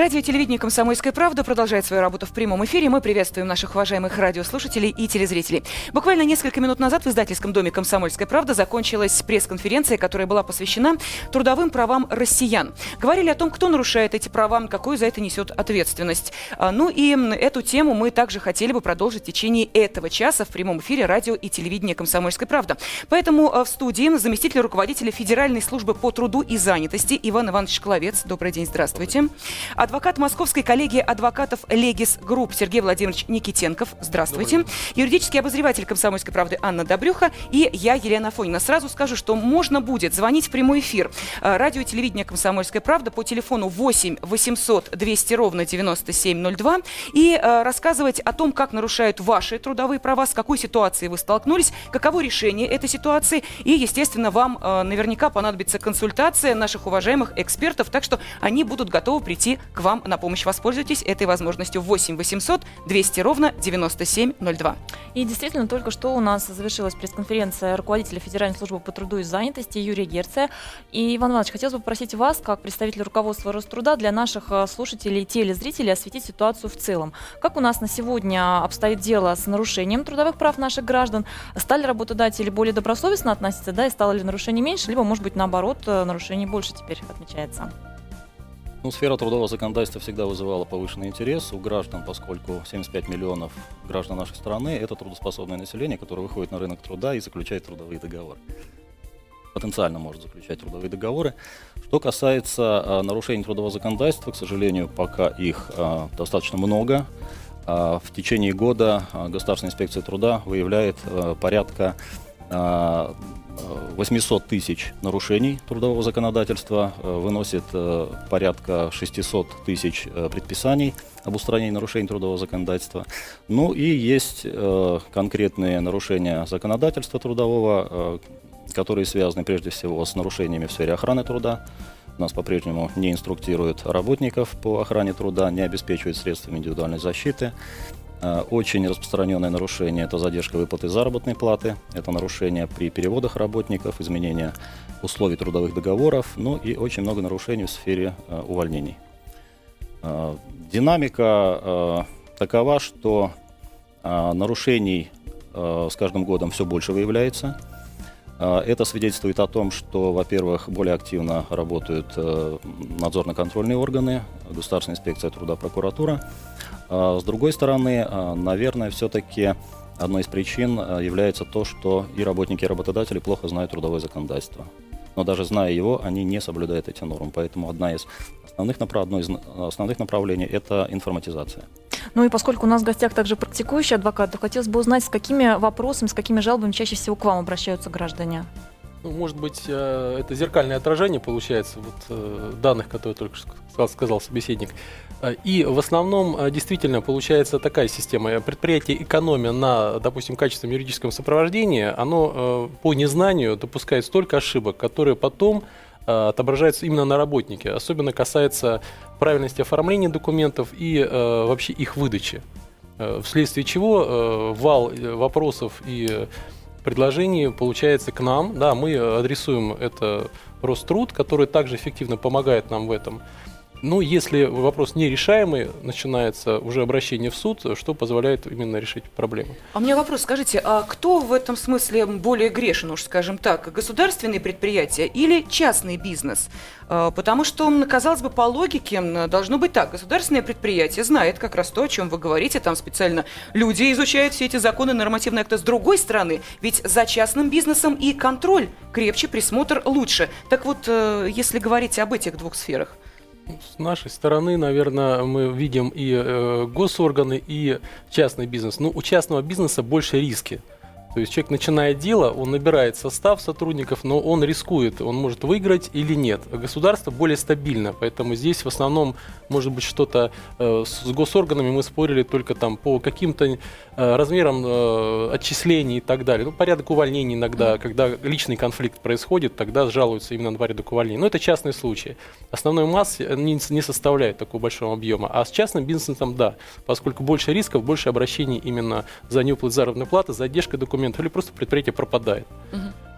Радио телевидение «Комсомольская правда» продолжает свою работу в прямом эфире. Мы приветствуем наших уважаемых радиослушателей и телезрителей. Буквально несколько минут назад в издательском доме «Комсомольская правда» закончилась пресс-конференция, которая была посвящена трудовым правам россиян. Говорили о том, кто нарушает эти права, какую за это несет ответственность. А, ну и эту тему мы также хотели бы продолжить в течение этого часа в прямом эфире радио и телевидения «Комсомольская правда». Поэтому а, в студии заместитель руководителя Федеральной службы по труду и занятости Иван Иванович Шкловец. Добрый день, здравствуйте. Адвокат Московской коллегии адвокатов Легис Групп Сергей Владимирович Никитенков. Здравствуйте. Юридический обозреватель «Комсомольской правды» Анна Добрюха и я, Елена Афонина. Сразу скажу, что можно будет звонить в прямой эфир. Э, радио и телевидение «Комсомольская правда» по телефону 8 800 200 ровно 9702 и э, рассказывать о том, как нарушают ваши трудовые права, с какой ситуацией вы столкнулись, каково решение этой ситуации. И, естественно, вам э, наверняка понадобится консультация наших уважаемых экспертов, так что они будут готовы прийти к вам на помощь. Воспользуйтесь этой возможностью 8 800 200 ровно 9702. И действительно, только что у нас завершилась пресс-конференция руководителя Федеральной службы по труду и занятости Юрия Герция. И, Иван Иванович, хотелось бы попросить вас, как представитель руководства Роструда, для наших э, слушателей и телезрителей осветить ситуацию в целом. Как у нас на сегодня обстоит дело с нарушением трудовых прав наших граждан? Стали работодатели более добросовестно относиться, да, и стало ли нарушений меньше, либо, может быть, наоборот, э, нарушений больше теперь отмечается? Ну, сфера трудового законодательства всегда вызывала повышенный интерес у граждан, поскольку 75 миллионов граждан нашей страны – это трудоспособное население, которое выходит на рынок труда и заключает трудовые договоры. Потенциально может заключать трудовые договоры. Что касается э, нарушений трудового законодательства, к сожалению, пока их э, достаточно много. Э, в течение года Государственная инспекция труда выявляет э, порядка 800 тысяч нарушений трудового законодательства, э, выносит э, порядка 600 тысяч э, предписаний об устранении нарушений трудового законодательства. Ну и есть конкретные нарушения законодательства трудового, которые связаны прежде всего с нарушениями в сфере охраны труда. Нас по-прежнему не инструктируют работников по охране труда, не обеспечивают средствами индивидуальной защиты. Э, очень распространенное нарушение – это задержка выплаты заработной платы, это нарушение при переводах работников, изменение условий трудовых договоров, ну и очень много нарушений в сфере э, увольнений. Э, динамика такова, что нарушений с каждым годом все больше выявляется. Это свидетельствует о том, что, во-первых, более активно работают надзорно-контрольные органы, Государственная инспекция труда, прокуратура. А, с другой стороны, а, наверное, все-таки одной из причин а, является то, что и работники, и работодатели плохо знают трудовое законодательство. Но даже зная его, они не соблюдают эти нормы. Поэтому одна из основных, направ... одно из основных направлений – это информатизация. Ну и поскольку у нас в гостях также практикующий адвокат, то хотелось бы узнать, с какими вопросами, с какими жалобами чаще всего к вам обращаются граждане? Ну, может быть, э, это зеркальное отражение получается вот, э, данных, которые только что сказал собеседник. Э, и в основном действительно получается такая система. Предприятие экономия на, допустим, качественном юридическом сопровождении, оно по незнанию допускает столько ошибок, которые потом отображаются именно на работнике. Особенно касается правильности оформления документов и вообще их выдачи. Вследствие чего вал вопросов и предложений получается к нам. Да, мы адресуем это Роструд, который также эффективно помогает нам в этом. Ну, если вопрос нерешаемый, начинается уже обращение в суд, что позволяет именно решить проблему. А у меня вопрос, скажите, а кто в этом смысле более грешен, уж скажем так, государственные предприятия или частный бизнес? А, потому что, казалось бы, по логике должно быть так. Государственное предприятие знает как раз то, о чем вы говорите, там специально люди изучают все эти законы, нормативные акты. С другой стороны, ведь за частным бизнесом и контроль крепче, присмотр лучше. Так вот, э, если говорить об этих двух сферах. С нашей стороны, наверное, мы видим и э, госорганы, и частный бизнес. Но ну, у частного бизнеса больше риски. То есть человек начинает дело, он набирает состав сотрудников, но он рискует, он может выиграть или нет. Государство более стабильно, поэтому здесь в основном может быть что-то э, с госорганами мы спорили только там по каким-то э, размерам э, отчислений и так далее. Ну, порядок увольнений иногда, когда личный конфликт происходит, тогда жалуются именно на порядок увольнений. Но это частные случаи. Основной массы не, не составляет такого большого объема. А с частным бизнесом, да, поскольку больше рисков, больше обращений именно за неуплату заработной платы, задержка документов документов, или просто предприятие пропадает. Угу.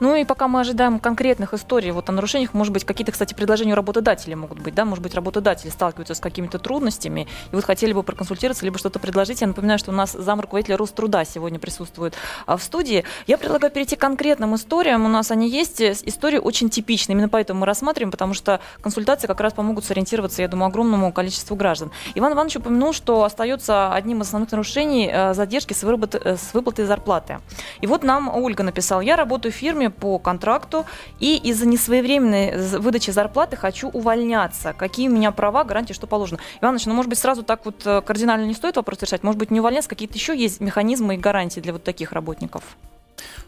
Ну и пока мы ожидаем конкретных историй вот о нарушениях, может быть, какие-то, кстати, предложения у работодателей могут быть, да, может быть, работодатели сталкиваются с какими-то трудностями, и вот хотели бы проконсультироваться, либо что-то предложить. Я напоминаю, что у нас зам руководителя Роструда сегодня присутствует а, в студии. Я предлагаю перейти к конкретным историям. У нас они есть. Э, истории очень типичные, именно поэтому мы рассматриваем, потому что консультации как раз помогут сориентироваться, я думаю, огромному количеству граждан. Иван Иванович упомянул, что остается одним из основных нарушений э, задержки с, выработы, э, с выплатой зарплаты. И вот нам Ольга написала, я работаю в фирме по контракту, и из-за несвоевременной выдачи зарплаты хочу увольняться. Какие у меня права, гарантии, что положено? Иванович, ну, может быть, сразу так вот э, кардинально не стоит вопрос решать? Может быть, не увольняться, какие-то еще есть механизмы и гарантии для вот таких работников?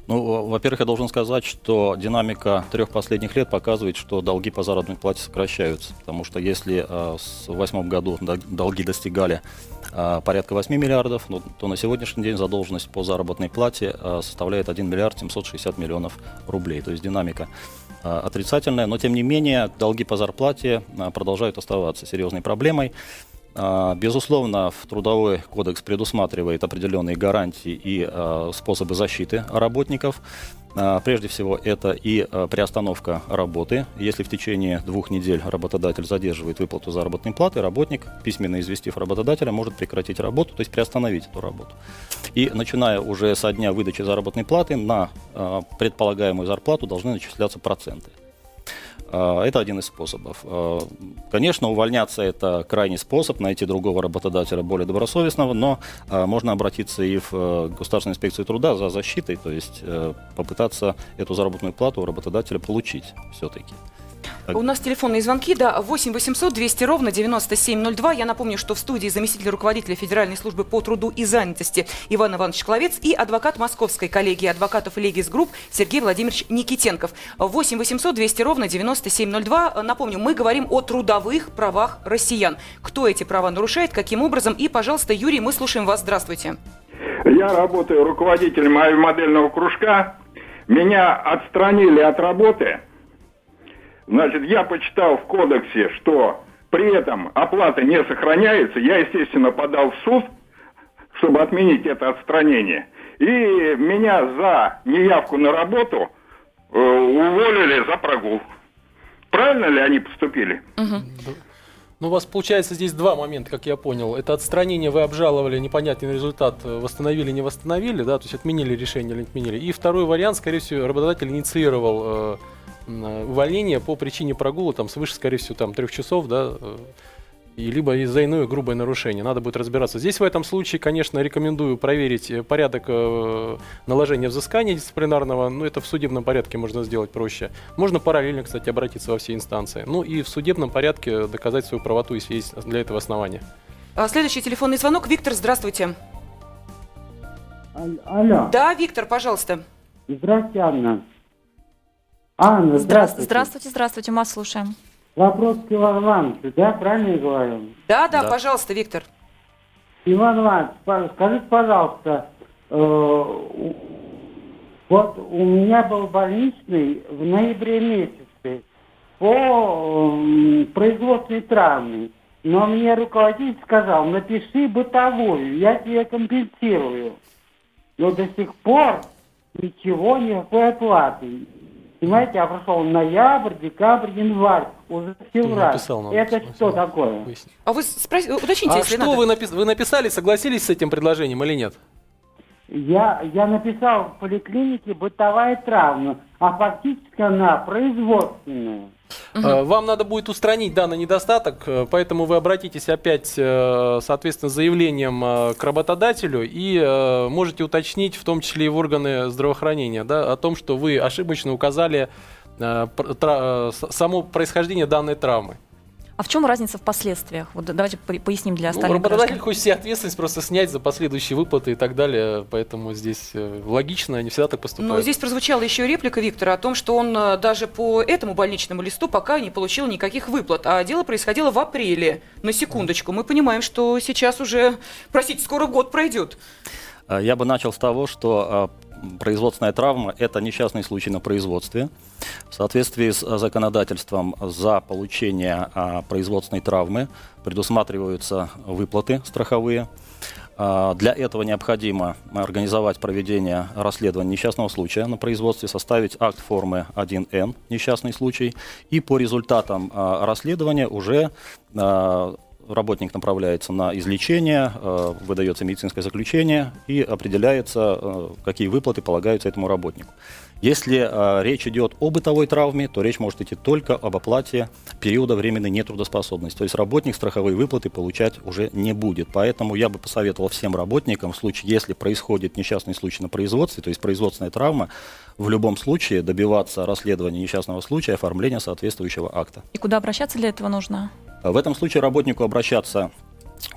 Ну, во-первых, я должен сказать, что динамика трех последних лет показывает, что долги по заработной плате сокращаются. Потому что если э, в 2008 году долги достигали э, порядка 8 миллиардов, ну, то на сегодняшний день задолженность по заработной плате э, составляет 1 миллиард 760 миллионов рублей. То есть динамика э, отрицательная, но тем не менее долги по зарплате продолжают оставаться серьезной проблемой. А, безусловно, в Трудовой кодекс предусматривает определенные гарантии и а, способы защиты работников. А, прежде всего, это и приостановка работы. Если в течение двух недель работодатель задерживает выплату заработной платы, работник, письменно известив работодателя, может прекратить работу, то есть приостановить эту работу. И начиная уже со дня выдачи заработной платы на предполагаемую зарплату должны начисляться проценты. А, это один из способов. А, конечно, увольняться – это крайний способ, найти другого работодателя более добросовестного, но а, можно обратиться и в э, Государственную инспекцию труда за защитой, то есть э, попытаться эту заработную плату у работодателя получить все-таки. У нас телефонные звонки, да, 8 800 200 ровно 9702. Я напомню, что в студии заместитель руководителя Федеральной службы по труду и занятости Иван Иванович Шкловец и адвокат Московской коллегии адвокатов Легис Групп Сергей Владимирович Никитенков. 8 800 200 ровно 9702. Напомню, мы говорим о трудовых правах россиян. Кто эти права нарушает, каким образом? И, пожалуйста, Юрий, мы слушаем вас. Здравствуйте. Я работаю руководителем авиамодельного кружка. Меня отстранили от работы – Значит, я почитал в кодексе, что при этом оплата не сохраняется. Я, естественно, подал в суд, чтобы отменить это отстранение. И меня за неявку на работу э, уволили за прогул. Правильно ли они поступили? Угу. Ну, у вас получается здесь два момента, как я понял. Это отстранение вы обжаловали, непонятный результат, э, восстановили, не восстановили, да, то есть отменили решение или не отменили. И второй вариант, скорее всего, работодатель инициировал э, увольнение по причине прогула там свыше, скорее всего, там трех часов, да, э, и либо из-за иное грубое нарушение. Надо будет разбираться. Здесь в этом случае, конечно, рекомендую проверить э, порядок э, наложения взыскания дисциплинарного. Ну, это в судебном порядке можно сделать проще. Можно параллельно, кстати, обратиться во все инстанции. Ну и в судебном порядке доказать свою правоту, если есть для этого основания. А, следующий телефонный звонок. Виктор, здравствуйте. Алло. Да, Виктор, пожалуйста. Здравствуйте, Анна. Анна, здравствуйте. Здравствуйте, здравствуйте, мы вас слушаем. Вопрос к Ивану Ивановичу, да, правильно я говорю? Да, да, да. пожалуйста, Виктор. Иван Иванович, скажите, пожалуйста, э, вот у меня был больничный в ноябре месяце по э, производственной травме. Но мне руководитель сказал, напиши бытовую, я тебе компенсирую. Но до сих пор ничего, никакой оплаты. Понимаете, я прошел ноябрь, декабрь, январь, уже февраль. Написал, Это что такое? А вы спроси, уточните, а если что надо. Вы, напис... вы написали, согласились с этим предложением или нет? Я, я написал в поликлинике бытовая травма, а фактически она производственная. Угу. Вам надо будет устранить данный недостаток, э, поэтому вы обратитесь опять, э, соответственно, с заявлением к работодателю и можете уточнить, в том числе и в органы здравоохранения, да, о том, что вы ошибочно указали само происхождение данной травмы. А в чем разница в последствиях? Вот давайте поясним для ну, остальных. Ну, работодатель хочет себе ответственность просто снять за последующие выплаты и так далее, поэтому здесь э, логично, не всегда так поступают. Но здесь прозвучала еще реплика Виктора о том, что он э, даже по этому больничному листу пока не получил никаких выплат, а дело происходило в апреле. На секундочку, мы понимаем, что сейчас уже, простите, скоро год пройдет. Э, я бы начал с того, что производственная травма – это несчастный случай на производстве. В соответствии с законодательством за получение а, производственной травмы предусматриваются выплаты страховые. А, для этого необходимо организовать проведение расследования несчастного случая на производстве, составить акт формы 1Н «Несчастный случай» и по результатам а, расследования уже работник направляется на излечение, э, выдается медицинское заключение и определяется, э, какие выплаты полагаются этому работнику. Если э, речь идет о бытовой травме, то речь может идти только об оплате периода временной нетрудоспособности. То есть работник страховые выплаты получать уже не будет. Поэтому я бы посоветовал всем работникам, в случае, если происходит несчастный случай на производстве, то есть производственная травма, в любом случае добиваться расследования несчастного случая, оформления соответствующего акта. И куда обращаться для этого нужно? В этом случае работнику обращаться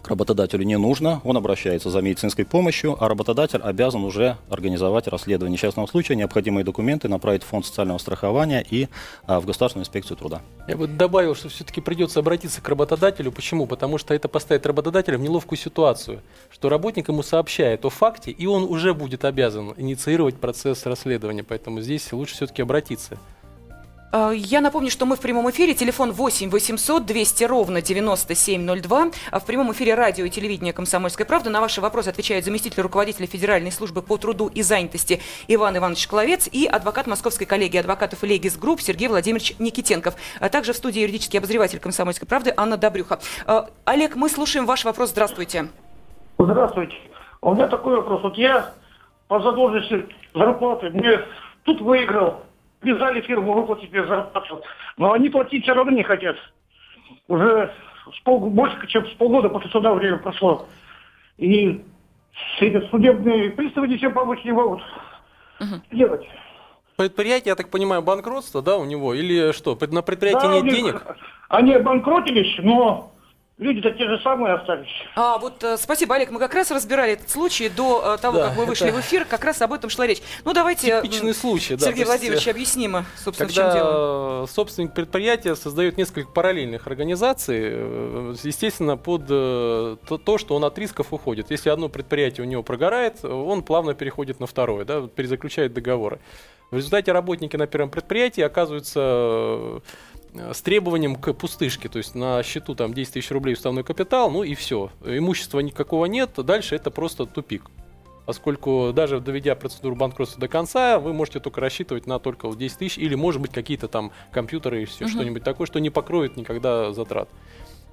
к работодателю не нужно, он обращается за медицинской помощью, а работодатель обязан уже организовать расследование несчастного случая, необходимые документы направить в фонд социального страхования и а, в Государственную инспекцию труда. Я бы добавил, что все-таки придется обратиться к работодателю. Почему? Потому что это поставит работодателя в неловкую ситуацию, что работник ему сообщает о факте, и он уже будет обязан инициировать процесс расследования. Поэтому здесь лучше все-таки обратиться. Э, я напомню, что мы в прямом эфире. Телефон 8 800 200 ровно 9702. А в прямом эфире радио и телевидения «Комсомольская правда». На ваши вопросы отвечает заместитель руководителя Федеральной службы по труду и занятости Иван Иванович Шкловец и адвокат Московской коллегии адвокатов Легис Групп Сергей Владимирович Никитенков. А также в студии юридический обозреватель «Комсомольской правды» Анна Добрюха. Э, Олег, мы слушаем ваш вопрос. Здравствуйте. Здравствуйте. У меня такой вопрос. Вот я по задолженности зарплаты мне тут выиграл обязали фирму выплатить мне зарплату. Но они платить все равно не хотят. Уже с пол, больше, чем с полгода после суда время прошло. И эти судебные приставы ничем помочь не могут угу. делать. Предприятие, я так понимаю, банкротство, да, у него? Или что, на предприятии да, нет денег? Они обанкротились, но Люди-то те же самые остались. А, вот э, спасибо, Олег. Мы как раз разбирали этот случай до э, того, да, как мы вышли в эфир. Как раз об этом шла речь. Ну, давайте... Типичный случай, да. Сергей Владимирович, объяснимо, собственно, когда в чем дело. собственник предприятия создает несколько параллельных организаций, э, естественно, под то, то, что он от рисков уходит. Если одно предприятие у него прогорает, он плавно переходит на второе, да, перезаключает договоры. В результате работники на первом предприятии оказываются Э, с требованием к пустышке, то есть на счету там 10 тысяч рублей уставной капитал, ну и все. Имущества никакого нет, дальше это просто тупик. Поскольку даже доведя процедуру банкротства до конца, вы можете только рассчитывать на только 10 тысяч или, может быть, какие-то там компьютеры и все, угу. что-нибудь такое, что не покроет никогда затрат.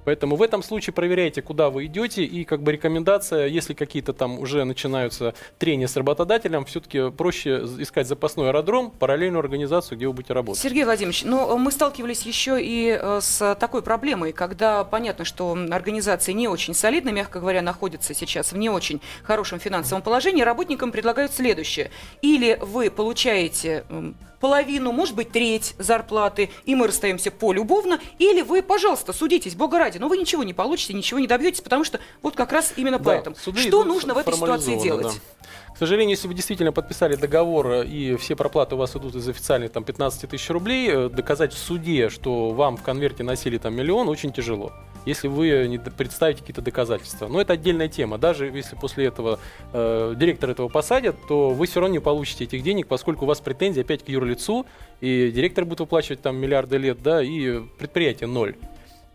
Поэтому в этом случае проверяйте, куда вы идете, и как бы рекомендация, если какие-то там уже начинаются трения с работодателем, все-таки проще искать запасной аэродром, параллельную организацию, где вы будете работать. Сергей Владимирович, ну мы сталкивались еще и э, с такой проблемой, когда понятно, что организации не очень солидно, мягко говоря, находятся сейчас в не очень хорошем финансовом положении, работникам предлагают следующее. Или вы получаете половину, может быть, треть зарплаты, и мы расстаемся полюбовно, или вы, пожалуйста, судитесь, бога ради, но вы ничего не получите, ничего не добьетесь, потому что вот как раз именно да, поэтому. Что нужно в этой ситуации делать? Да. К сожалению, если вы действительно подписали договор э, и все проплаты у вас идут из официальных там 15 тысяч рублей, э, доказать в суде, что вам в конверте носили там миллион, очень тяжело если вы не представите какие-то доказательства. Но это отдельная тема. Даже если после этого э, директор этого посадят, то вы все равно не получите этих денег, поскольку у вас претензии опять к юрлицу, и директор будет выплачивать там миллиарды лет, да, и предприятие ноль.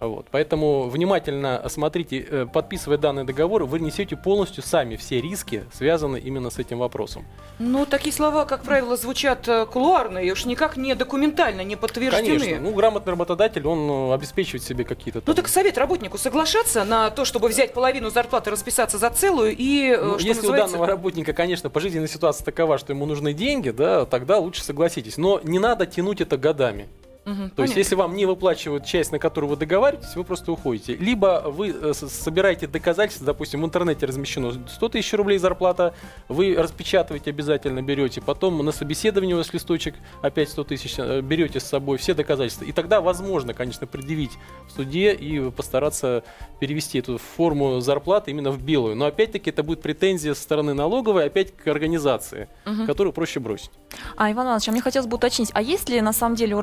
Вот. Поэтому внимательно смотрите, э, подписывая данный договор, вы несете полностью сами все риски, связанные именно с этим вопросом. Ну, такие слова, как правило, звучат э, кулуарно и уж никак не документально, не подтверждены. Конечно. Ну, грамотный работодатель, он э, обеспечивает себе какие-то... Там... Ну, так совет работнику соглашаться на то, чтобы взять половину зарплаты, расписаться за целую и... Ну, что если называется... у данного работника, конечно, пожизненная ситуация такова, что ему нужны деньги, да, тогда лучше согласитесь. Но не надо тянуть это годами. Мгм, То есть, понятно. если вам не выплачивают часть, на которую вы договариваетесь, вы просто уходите. Либо вы э, собираете доказательства, допустим, в интернете размещено 100 тысяч рублей зарплата, вы распечатываете обязательно, берете, потом на собеседование у вас листочек опять 100 тысяч, э, берете с собой все доказательства. И тогда возможно, конечно, предъявить в суде и постараться перевести эту форму зарплаты именно в белую. Но опять-таки это будет претензия со стороны налоговой опять к организации, которую проще бросить. А, Иван Иванович, а мне хотелось бы уточнить, а есть ли на самом деле у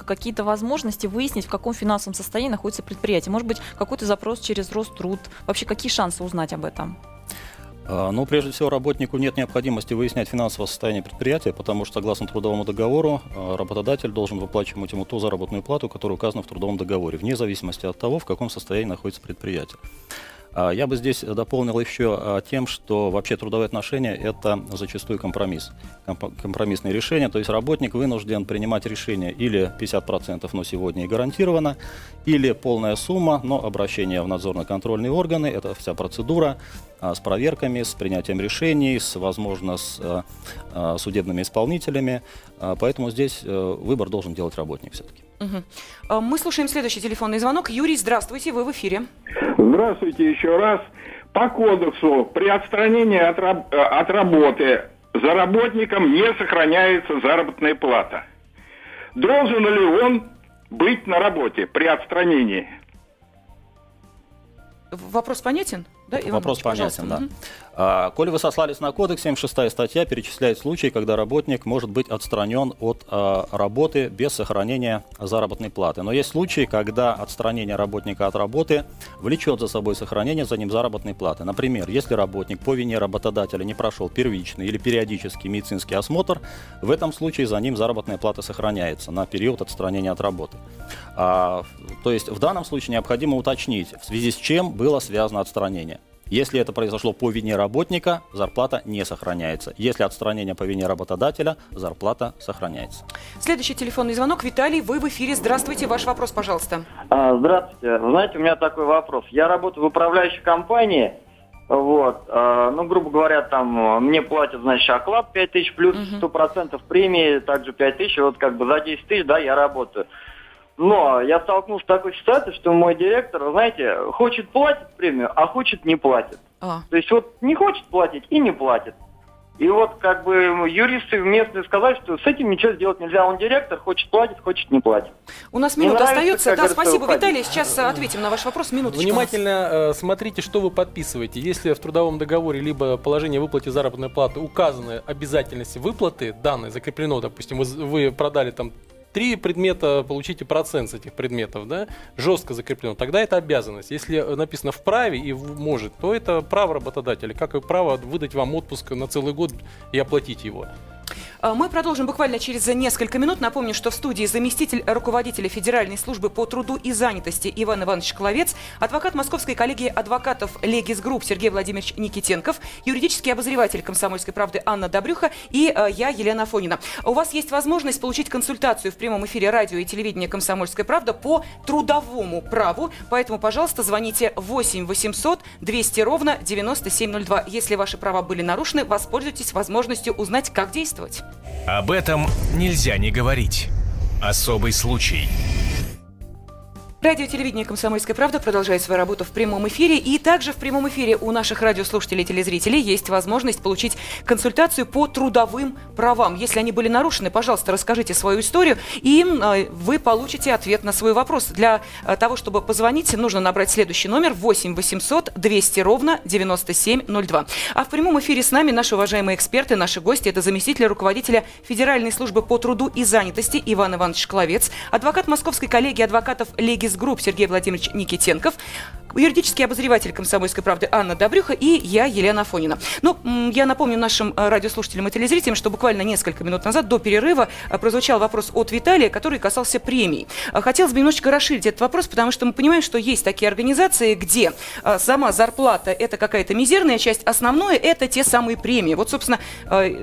работника какие-то возможности выяснить, в каком финансовом состоянии находится предприятие? Может быть, какой-то запрос через Роструд? Вообще, какие шансы узнать об этом? А, Ну, прежде всего, работнику нет необходимости выяснять финансовое состояние предприятия, потому что, согласно трудовому договору, а, работодатель должен выплачивать ему ту заработную плату, которая указана в трудовом договоре, вне зависимости от того, в каком состоянии находится предприятие. А, Я бы здесь дополнил еще а, тем, что вообще трудовые отношения – это зачастую компромисс, компромиссные решения. То есть работник вынужден принимать решение или 50%, но сегодня и гарантированно, или полная сумма, но обращение в надзорно-контрольные органы – это вся процедура а, с проверками, с принятием решений, с, возможно, с а, а, судебными исполнителями. Поэтому здесь э, выбор должен делать работник все-таки. А, Мы слушаем следующий телефонный звонок. Юрий, здравствуйте, вы в эфире. Здравствуйте еще раз. По кодексу при отстранении от, раб- э, от работы за работником не сохраняется заработная плата. Должен ли он быть на работе при отстранении? Вопрос понятен? Да, Иван Вопрос Иванович, пожалуйста. понятен, да. Мгм. А, Коли вы сослались на кодекс, 76 статья перечисляет случаи, когда работник может быть отстранен от а, работы без сохранения заработной платы. Но есть случаи, когда отстранение работника от работы влечет за собой сохранение за ним заработной платы. Например, если работник по вине работодателя не прошел первичный или периодический медицинский осмотр, в этом случае за ним заработная плата сохраняется на период отстранения от работы. А, то есть в данном случае необходимо уточнить, в связи с чем было связано отстранение. Если это произошло по вине работника, зарплата не сохраняется. Если отстранение по вине работодателя, зарплата сохраняется. Следующий телефонный звонок. Виталий, вы в эфире. Здравствуйте, ваш вопрос, пожалуйста. А, Здравствуйте. Знаете, у меня такой вопрос. Я работаю в управляющей компании. Вот, а, ну, грубо говоря, там мне платят, значит, оклад 5 тысяч плюс Мгм. 100% премии, также 5 тысяч, вот как бы за 10 тысяч, да, я работаю. Но я столкнулся с такой ситуацией, что мой директор, вы знаете, хочет платить премию, а хочет не платит. А, То есть вот не хочет платить и не платит. И вот как бы юристы местные сказали, что с этим ничего сделать нельзя. Он директор, хочет платить, хочет не платить. у нас минута остается. Да, спасибо, уходить. Виталий. Сейчас э, ответим на ваш вопрос. Минуточку. Внимательно э, смотрите, что вы подписываете. Если в трудовом договоре либо положение о выплате заработной платы указаны обязательности выплаты, данные закреплено, допустим, вы, вы продали там три предмета, получите процент с этих предметов, да, жестко закреплено, тогда это обязанность. Если написано вправе и может, то это право работодателя, как и право выдать вам отпуск на целый год и оплатить его. А, Мы продолжим буквально через несколько минут. Напомню, что в студии заместитель руководителя Федеральной службы по труду и занятости Иван Иванович Шкловец, адвокат Московской коллегии адвокатов Легис Групп Сергей Владимирович Никитенков, юридический обозреватель «Комсомольской правды» Анна Добрюха и э, я, Елена Афонина. У вас есть возможность получить консультацию в прямом эфире радио и телевидения «Комсомольская правда» по трудовому праву. Поэтому, пожалуйста, звоните 8 800 200 ровно 9702. Если ваши права были нарушены, воспользуйтесь возможностью узнать, как действовать. Об этом нельзя не говорить. Особый случай. Радио телевидение «Комсомольская правда» продолжает свою работу в прямом эфире. И также в прямом эфире у наших радиослушателей и телезрителей есть возможность получить консультацию по трудовым правам. Если они были нарушены, пожалуйста, расскажите свою историю, и э, вы получите ответ на свой вопрос. Для э, того, чтобы позвонить, нужно набрать следующий номер 8 800 200 ровно 9702. А в прямом эфире с нами наши уважаемые эксперты, наши гости. Это заместитель руководителя Федеральной службы по труду и занятости Иван Иванович Шкловец, адвокат Московской коллегии адвокатов Легис Групп Сергей Владимирович Никитенков, юридический обозреватель «Комсомольской правды» Анна Добрюха и я, Елена Афонина. Ну, м, я напомню нашим э, радиослушателям и телезрителям, что буквально несколько минут назад, до перерыва, э, прозвучал вопрос от Виталия, который касался премий. Э, Хотелось бы немножечко расширить этот вопрос, потому что мы понимаем, что есть такие организации, где сама зарплата – это какая-то мизерная часть, основное – это те самые премии. Вот, собственно,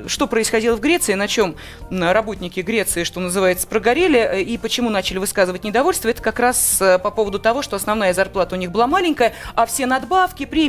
что происходило в Греции, на чем работники Греции, что называется, прогорели, и почему начали высказывать недовольство, это как раз по поводу того, что основная зарплата у них была маленькая, а все надбавки, премии,